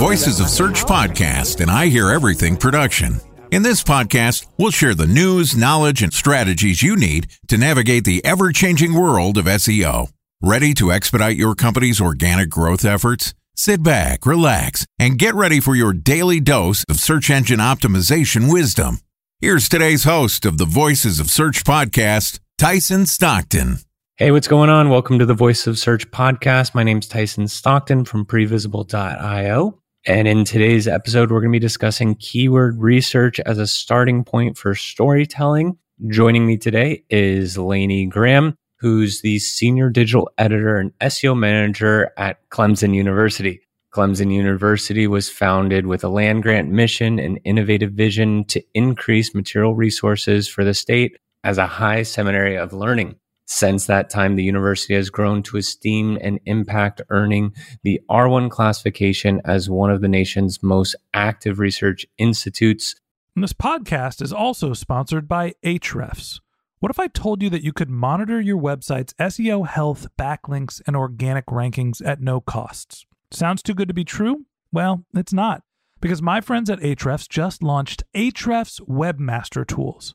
Voices of Search podcast and I Hear Everything production. In this podcast, we'll share the news, knowledge, and strategies you need to navigate the ever changing world of SEO. Ready to expedite your company's organic growth efforts? Sit back, relax, and get ready for your daily dose of search engine optimization wisdom. Here's today's host of the Voices of Search podcast, Tyson Stockton. Hey, what's going on? Welcome to the Voice of Search podcast. My name's Tyson Stockton from previsible.io. And in today's episode, we're going to be discussing keyword research as a starting point for storytelling. Joining me today is Lainey Graham, who's the senior digital editor and SEO manager at Clemson University. Clemson University was founded with a land grant mission and innovative vision to increase material resources for the state as a high seminary of learning. Since that time, the university has grown to esteem and impact earning the R1 classification as one of the nation's most active research institutes. And this podcast is also sponsored by Ahrefs. What if I told you that you could monitor your website's SEO health, backlinks, and organic rankings at no costs? Sounds too good to be true? Well, it's not, because my friends at Ahrefs just launched Ahrefs Webmaster Tools.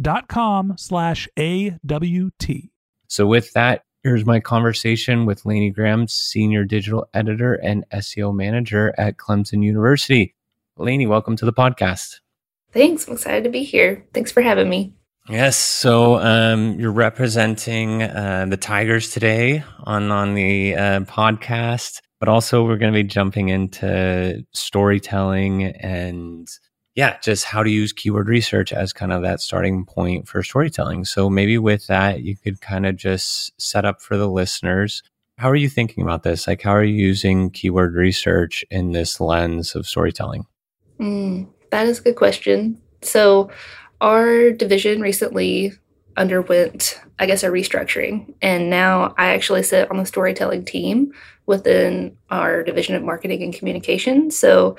dot com slash A-W-T. So, with that, here's my conversation with Lainey Graham, senior digital editor and SEO manager at Clemson University. Lainey, welcome to the podcast. Thanks. I'm excited to be here. Thanks for having me. Yes, so um, you're representing uh, the Tigers today on on the uh, podcast, but also we're going to be jumping into storytelling and yeah, just how to use keyword research as kind of that starting point for storytelling. So maybe with that, you could kind of just set up for the listeners. How are you thinking about this? Like, how are you using keyword research in this lens of storytelling? Mm, that is a good question. So, our division recently underwent, I guess, a restructuring. And now I actually sit on the storytelling team within our division of marketing and communication. So,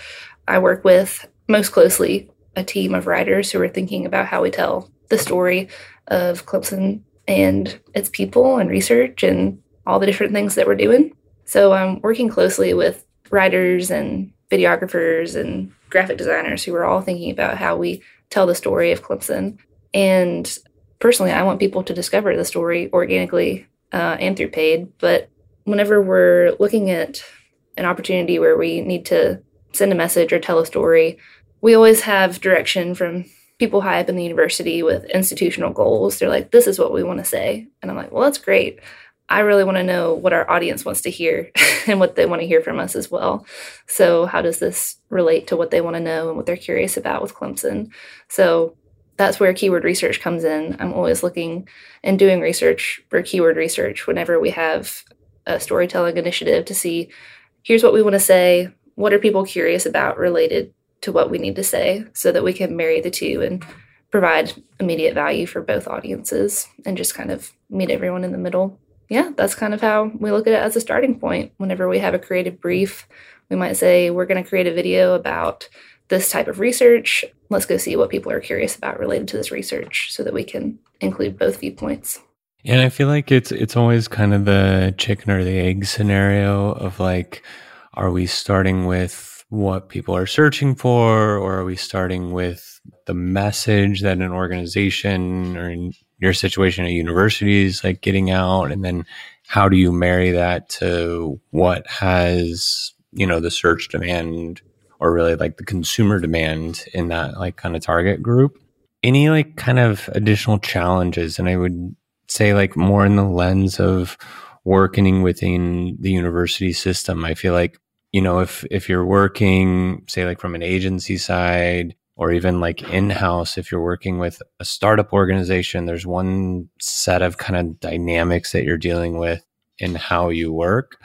I work with most closely a team of writers who are thinking about how we tell the story of Clemson and its people and research and all the different things that we're doing. So I'm working closely with writers and videographers and graphic designers who are all thinking about how we tell the story of Clemson. And personally, I want people to discover the story organically uh, and through paid. But whenever we're looking at an opportunity where we need to send a message or tell a story, we always have direction from people high up in the university with institutional goals. They're like, this is what we want to say. And I'm like, well, that's great. I really want to know what our audience wants to hear and what they want to hear from us as well. So, how does this relate to what they want to know and what they're curious about with Clemson? So, that's where keyword research comes in. I'm always looking and doing research for keyword research whenever we have a storytelling initiative to see here's what we want to say, what are people curious about related to what we need to say so that we can marry the two and provide immediate value for both audiences and just kind of meet everyone in the middle. Yeah, that's kind of how we look at it as a starting point. Whenever we have a creative brief, we might say, we're going to create a video about this type of research. Let's go see what people are curious about related to this research so that we can include both viewpoints. And I feel like it's it's always kind of the chicken or the egg scenario of like, are we starting with what people are searching for, or are we starting with the message that an organization or in your situation a university is like getting out, and then how do you marry that to what has you know the search demand or really like the consumer demand in that like kind of target group? Any like kind of additional challenges, and I would say like more in the lens of working within the university system. I feel like, you know, if if you're working, say like from an agency side or even like in-house, if you're working with a startup organization, there's one set of kind of dynamics that you're dealing with in how you work.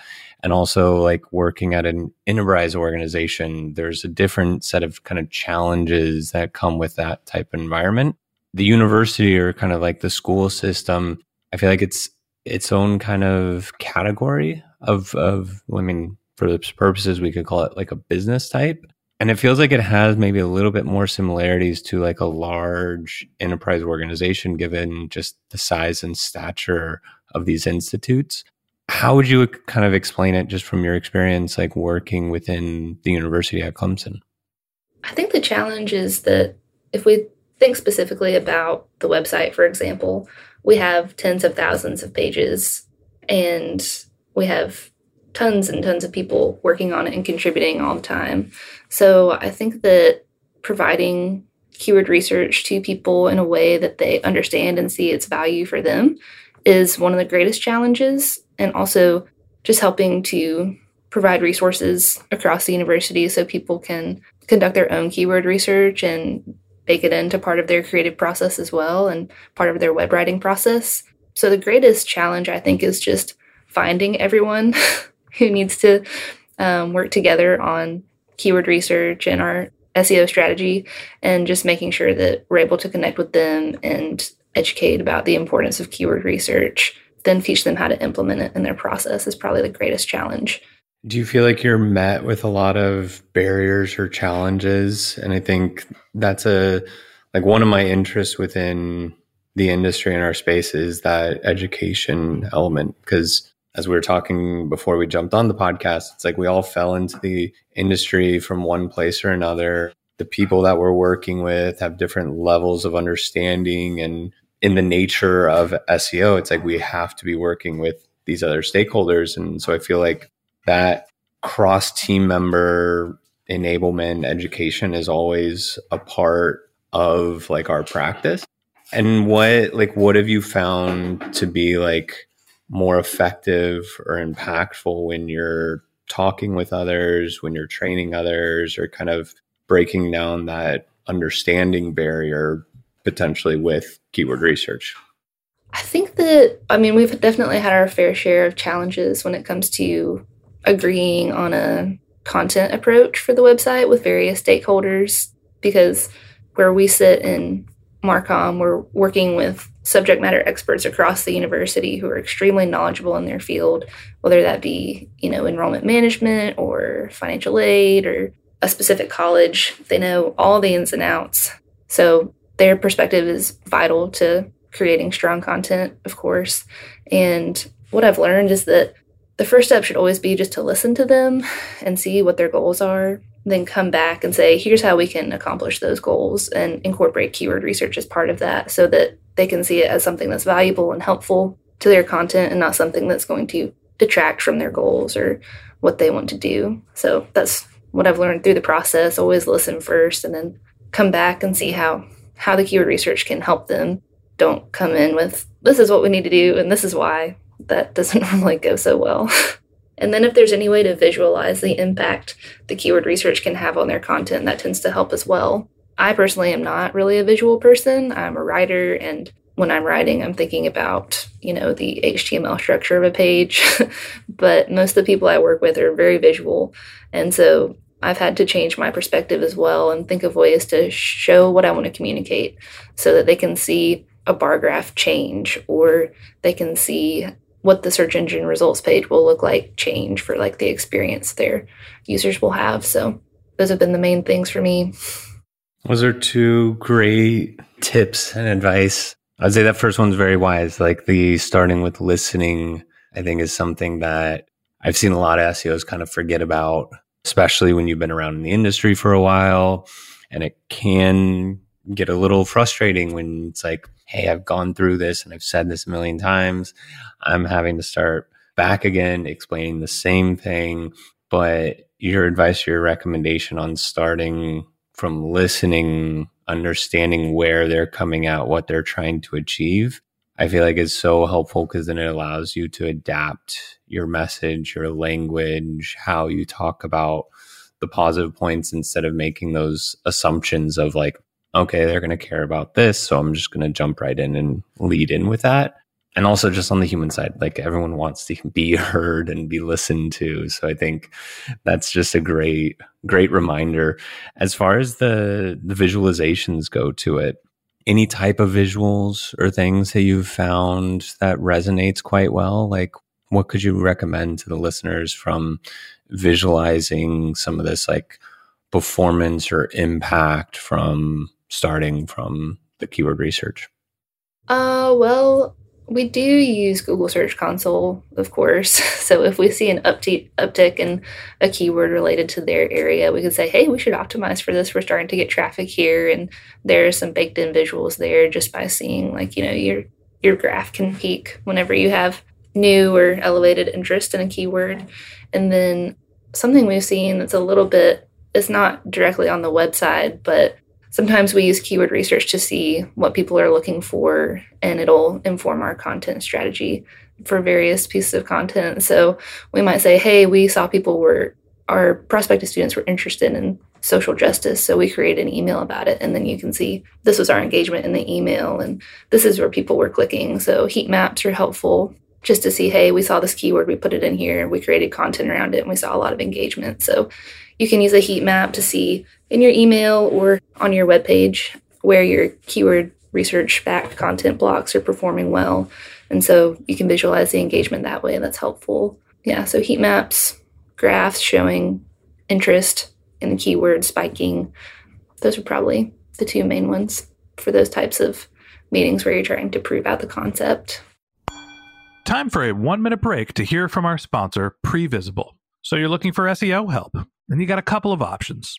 And also like working at an enterprise organization, there's a different set of kind of challenges that come with that type of environment the university or kind of like the school system, I feel like it's its own kind of category of of I mean, for the purposes we could call it like a business type. And it feels like it has maybe a little bit more similarities to like a large enterprise organization given just the size and stature of these institutes. How would you kind of explain it just from your experience, like working within the university at Clemson? I think the challenge is that if we think specifically about the website, for example, we have tens of thousands of pages and we have tons and tons of people working on it and contributing all the time. So I think that providing keyword research to people in a way that they understand and see its value for them is one of the greatest challenges. And also just helping to provide resources across the university so people can conduct their own keyword research and bake it into part of their creative process as well and part of their web writing process. So the greatest challenge, I think, is just finding everyone who needs to um, work together on keyword research and our SEO strategy and just making sure that we're able to connect with them and educate about the importance of keyword research, then teach them how to implement it in their process is probably the greatest challenge. Do you feel like you're met with a lot of barriers or challenges? And I think that's a like one of my interests within the industry in our space is that education element because as we were talking before we jumped on the podcast it's like we all fell into the industry from one place or another. The people that we're working with have different levels of understanding and in the nature of SEO it's like we have to be working with these other stakeholders. And so I feel like that cross team member enablement education is always a part of like our practice. And what like what have you found to be like more effective or impactful when you're talking with others when you're training others or kind of breaking down that understanding barrier potentially with keyword research? I think that i mean we've definitely had our fair share of challenges when it comes to agreeing on a content approach for the website with various stakeholders because where we sit in Marcom, we're working with subject matter experts across the university who are extremely knowledgeable in their field, whether that be, you know, enrollment management or financial aid or a specific college. They know all the ins and outs. So their perspective is vital to creating strong content, of course. And what I've learned is that the first step should always be just to listen to them and see what their goals are, then come back and say, here's how we can accomplish those goals and incorporate keyword research as part of that so that they can see it as something that's valuable and helpful to their content and not something that's going to detract from their goals or what they want to do. So that's what I've learned through the process. Always listen first and then come back and see how how the keyword research can help them. Don't come in with this is what we need to do and this is why that doesn't normally go so well. and then if there's any way to visualize the impact the keyword research can have on their content, that tends to help as well. I personally am not really a visual person. I'm a writer and when I'm writing, I'm thinking about, you know, the HTML structure of a page. but most of the people I work with are very visual. And so I've had to change my perspective as well and think of ways to show what I want to communicate so that they can see a bar graph change or they can see what the search engine results page will look like change for like the experience their users will have. So those have been the main things for me. Was are two great tips and advice? I'd say that first one's very wise. Like the starting with listening, I think is something that I've seen a lot of SEOs kind of forget about especially when you've been around in the industry for a while. And it can get a little frustrating when it's like, hey, I've gone through this and I've said this a million times. I'm having to start back again, explaining the same thing. But your advice, your recommendation on starting from listening, understanding where they're coming out, what they're trying to achieve, I feel like is so helpful because then it allows you to adapt your message, your language, how you talk about the positive points instead of making those assumptions of like, okay, they're going to care about this. So I'm just going to jump right in and lead in with that. And also just on the human side, like everyone wants to be heard and be listened to. So I think that's just a great, great reminder. As far as the, the visualizations go to it, any type of visuals or things that you've found that resonates quite well? Like, what could you recommend to the listeners from visualizing some of this like performance or impact from starting from the keyword research? Uh, well, we do use Google Search Console, of course. So if we see an uptick, uptick in a keyword related to their area, we can say, hey, we should optimize for this. We're starting to get traffic here. And there are some baked in visuals there just by seeing like, you know, your your graph can peak whenever you have new or elevated interest in a keyword. And then something we've seen that's a little bit it's not directly on the website, but sometimes we use keyword research to see what people are looking for and it'll inform our content strategy for various pieces of content. So we might say hey we saw people were our prospective students were interested in social justice so we created an email about it and then you can see this was our engagement in the email and this is where people were clicking. So heat maps are helpful just to see hey we saw this keyword we put it in here we created content around it and we saw a lot of engagement. So you can use a heat map to see in your email or on your web page where your keyword research backed content blocks are performing well. And so you can visualize the engagement that way. That's helpful. Yeah, so heat maps, graphs showing interest in the keyword spiking. Those are probably the two main ones for those types of meetings where you're trying to prove out the concept. Time for a one minute break to hear from our sponsor, Previsible. So you're looking for SEO help? And you got a couple of options.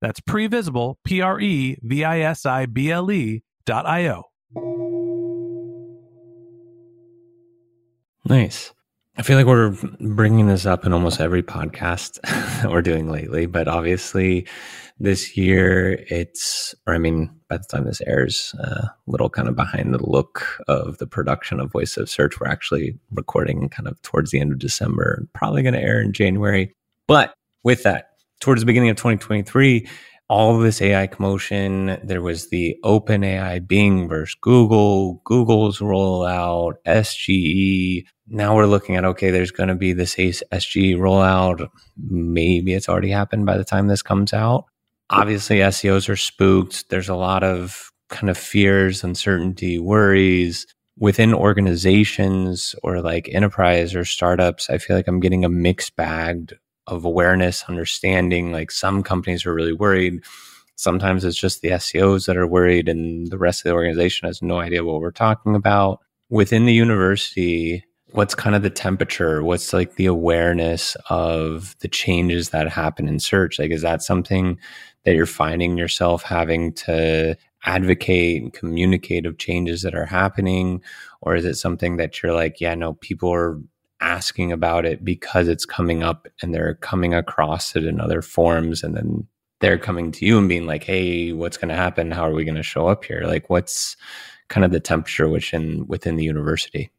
that's previsible, P R E V I S I B L E dot I O. Nice. I feel like we're bringing this up in almost every podcast that we're doing lately, but obviously this year it's, or I mean, by the time this airs, a uh, little kind of behind the look of the production of Voice of Search. We're actually recording kind of towards the end of December, and probably going to air in January. But with that, towards the beginning of 2023, all this AI commotion. There was the OpenAI Bing versus Google, Google's rollout, SGE. Now we're looking at okay, there's going to be this SGE rollout. Maybe it's already happened by the time this comes out. Obviously, SEOs are spooked. There's a lot of kind of fears, uncertainty, worries within organizations or like enterprise or startups. I feel like I'm getting a mixed bag of awareness, understanding. Like some companies are really worried. Sometimes it's just the SEOs that are worried, and the rest of the organization has no idea what we're talking about. Within the university, what's kind of the temperature? What's like the awareness of the changes that happen in search? Like, is that something that you're finding yourself having to advocate and communicate of changes that are happening? Or is it something that you're like, yeah, no, people are asking about it because it's coming up and they're coming across it in other forms and then they're coming to you and being like hey what's going to happen? How are we going to show up here? Like what's kind of the temperature within within the university?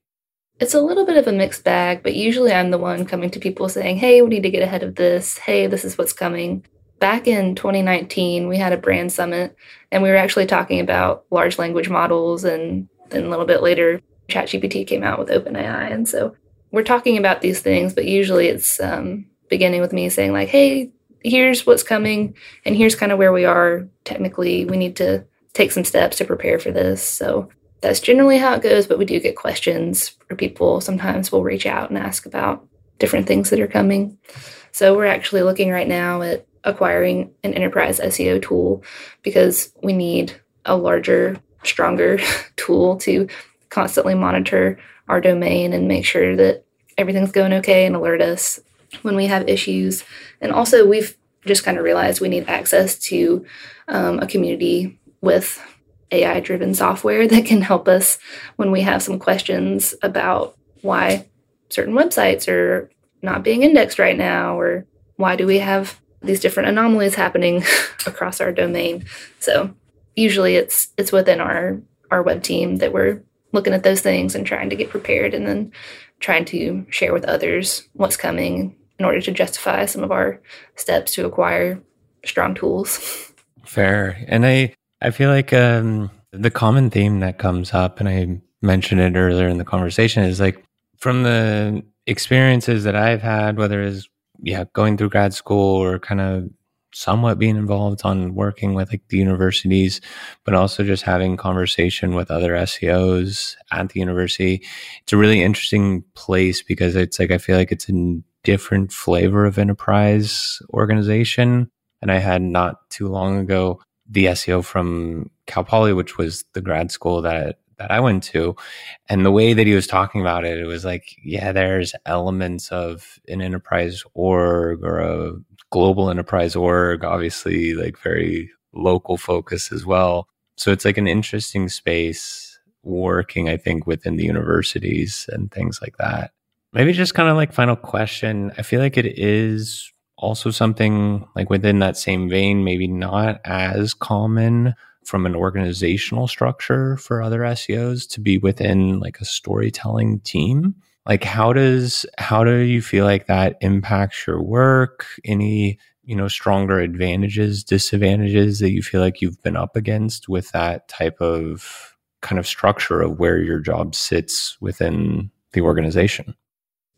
It's a little bit of a mixed bag but usually i'm the one coming to people saying hey we need to get ahead of this. Hey this is what's coming. Back in 2019 we had a brand summit and we were actually talking about large language models and then a little bit later ChatGPT came out with OpenAI. And so we're talking about these things, but usually it's um, beginning with me saying, like, hey, here's what's coming, and here's kind of where we are. Technically, we need to take some steps to prepare for this. So that's generally how it goes, but we do get questions for people. Sometimes we'll reach out and ask about different things that are coming. So we're actually looking right now at acquiring an enterprise SEO tool because we need a larger, stronger tool to constantly monitor our domain and make sure that everything's going okay and alert us when we have issues. And also, we've just kind of realized we need access to um, a community with AI driven software that can help us when we have some questions about why certain websites are not being indexed right now or why do we have these different anomalies happening across our domain so usually it's it's within our our web team that we're looking at those things and trying to get prepared and then trying to share with others what's coming in order to justify some of our steps to acquire strong tools. Fair. And I I feel like um the common theme that comes up and I mentioned it earlier in the conversation is like from the experiences that I've had whether it's yeah going through grad school or kind of somewhat being involved on working with like the universities, but also just having conversation with other SEOs at the university. It's a really interesting place because it's like I feel like it's a different flavor of enterprise organization. And I had not too long ago the SEO from Cal Poly, which was the grad school that that I went to. And the way that he was talking about it, it was like, yeah, there's elements of an enterprise org or a global enterprise org, obviously like very local focus as well. So it's like an interesting space working, I think, within the universities and things like that. Maybe just kind of like final question. I feel like it is also something like within that same vein, maybe not as common from an organizational structure for other SEOs to be within like a storytelling team like how does how do you feel like that impacts your work? Any you know stronger advantages disadvantages that you feel like you've been up against with that type of kind of structure of where your job sits within the organization?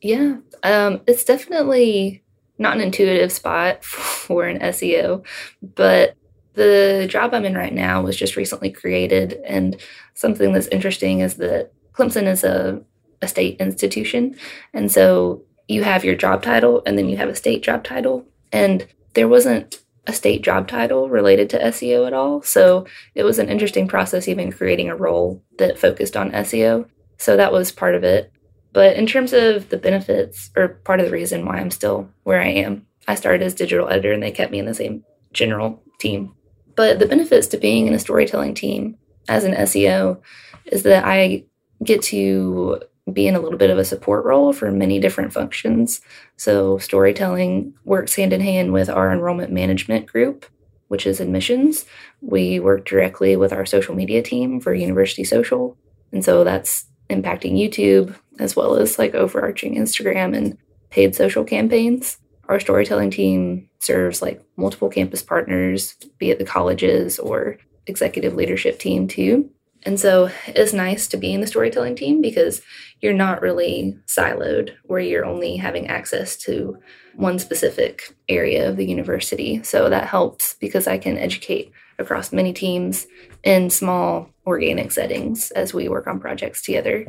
Yeah um, it's definitely not an intuitive spot for an seo but the job i'm in right now was just recently created and something that's interesting is that clemson is a a state institution. And so you have your job title and then you have a state job title. And there wasn't a state job title related to SEO at all. So it was an interesting process, even creating a role that focused on SEO. So that was part of it. But in terms of the benefits, or part of the reason why I'm still where I am, I started as digital editor and they kept me in the same general team. But the benefits to being in a storytelling team as an SEO is that I get to be in a little bit of a support role for many different functions. So, storytelling works hand in hand with our enrollment management group, which is admissions. We work directly with our social media team for University Social. And so that's impacting YouTube as well as like overarching Instagram and paid social campaigns. our storytelling team serves like multiple campus partners, be it the colleges or executive leadership team too. And so it's nice to be in the storytelling team because you're not really siloed where you're only having access to one specific area of the university. So that helps because I can educate across many teams in small organic settings as we work on projects together.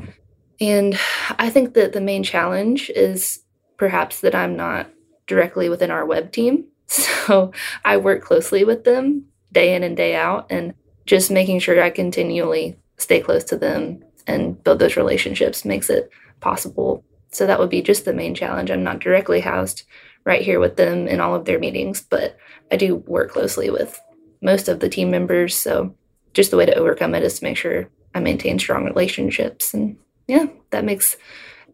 And I think that the main challenge is perhaps that I'm not directly within our web team. So I work closely with them day in and day out and just making sure I continually stay close to them and build those relationships makes it possible. So that would be just the main challenge. I'm not directly housed right here with them in all of their meetings, but I do work closely with most of the team members. So just the way to overcome it is to make sure I maintain strong relationships. And yeah, that makes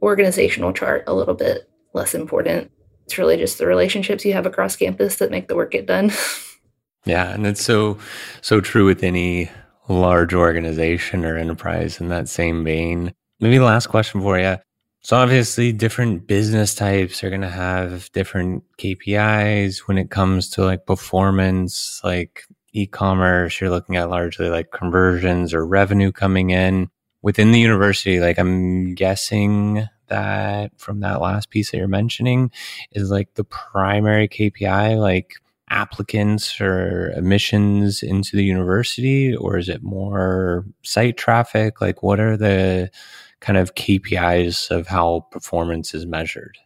organizational chart a little bit less important. It's really just the relationships you have across campus that make the work get done. yeah, and it's so so true with any large organization or enterprise in that same vein. Maybe the last question for you. So obviously different business types are going to have different KPIs when it comes to like performance, like e-commerce, you're looking at largely like conversions or revenue coming in within the university. Like I'm guessing that from that last piece that you're mentioning is like the primary KPI, like applicants or admissions into the university, or is it more site traffic? Like, what are the kind of KPIs of how performance is measured?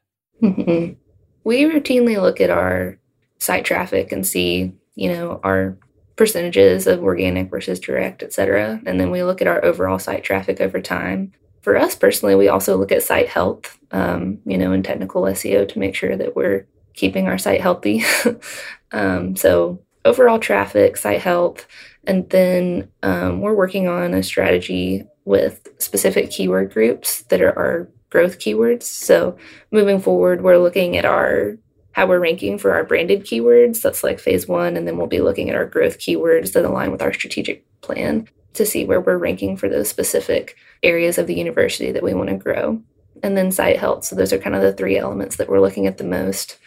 Mm-hmm. We routinely look at our site traffic and see, you know, our percentages of organic versus direct, et cetera. And then we look at our overall site traffic over time. For us personally, we also look at site health, um, you know, and technical SEO to make sure that we're keeping our site healthy. um, so overall traffic, site health, and then um, we're working on a strategy with specific keyword groups that are our growth keywords. So moving forward, we're looking at our how we're ranking for our branded keywords. That's like phase one, and then we'll be looking at our growth keywords that align with our strategic plan to see where we're ranking for those specific areas of the university that we want to grow and then site health. So those are kind of the three elements that we're looking at the most.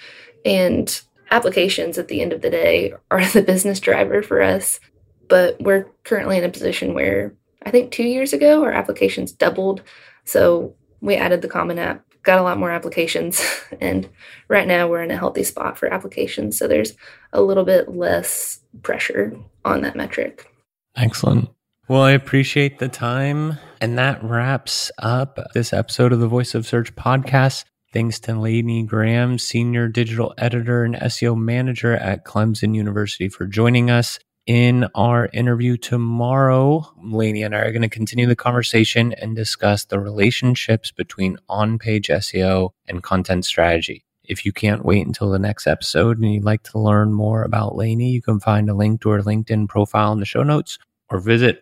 And applications at the end of the day are the business driver for us. But we're currently in a position where I think two years ago our applications doubled. So we added the Common App, got a lot more applications, and right now we're in a healthy spot for applications. So there's a little bit less pressure on that metric. Excellent. Well, I appreciate the time. And that wraps up this episode of the Voice of Search podcast. Thanks to Lainey Graham, Senior Digital Editor and SEO Manager at Clemson University, for joining us. In our interview tomorrow, Lainey and I are going to continue the conversation and discuss the relationships between on page SEO and content strategy. If you can't wait until the next episode and you'd like to learn more about Lainey, you can find a link to her LinkedIn profile in the show notes or visit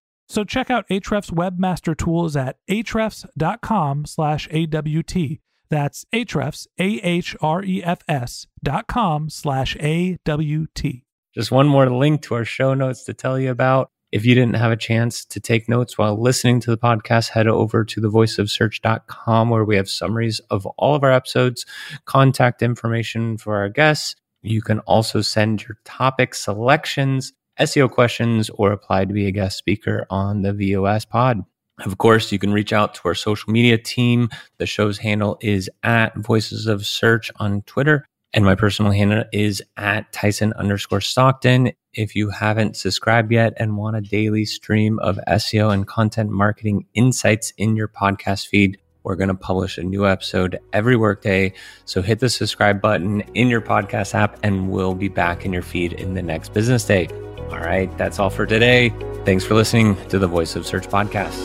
So check out Ahrefs Webmaster Tools at ahrefs.com slash AWT. That's Ahrefs, A-H-R-E-F-S dot com slash A-W-T. Just one more link to our show notes to tell you about. If you didn't have a chance to take notes while listening to the podcast, head over to thevoiceofsearch.com where we have summaries of all of our episodes, contact information for our guests. You can also send your topic selections SEO questions or apply to be a guest speaker on the VOS pod. Of course, you can reach out to our social media team. The show's handle is at Voices of Search on Twitter. And my personal handle is at Tyson underscore Stockton. If you haven't subscribed yet and want a daily stream of SEO and content marketing insights in your podcast feed, we're going to publish a new episode every workday. So hit the subscribe button in your podcast app and we'll be back in your feed in the next business day. All right, that's all for today. Thanks for listening to the Voice of Search podcast.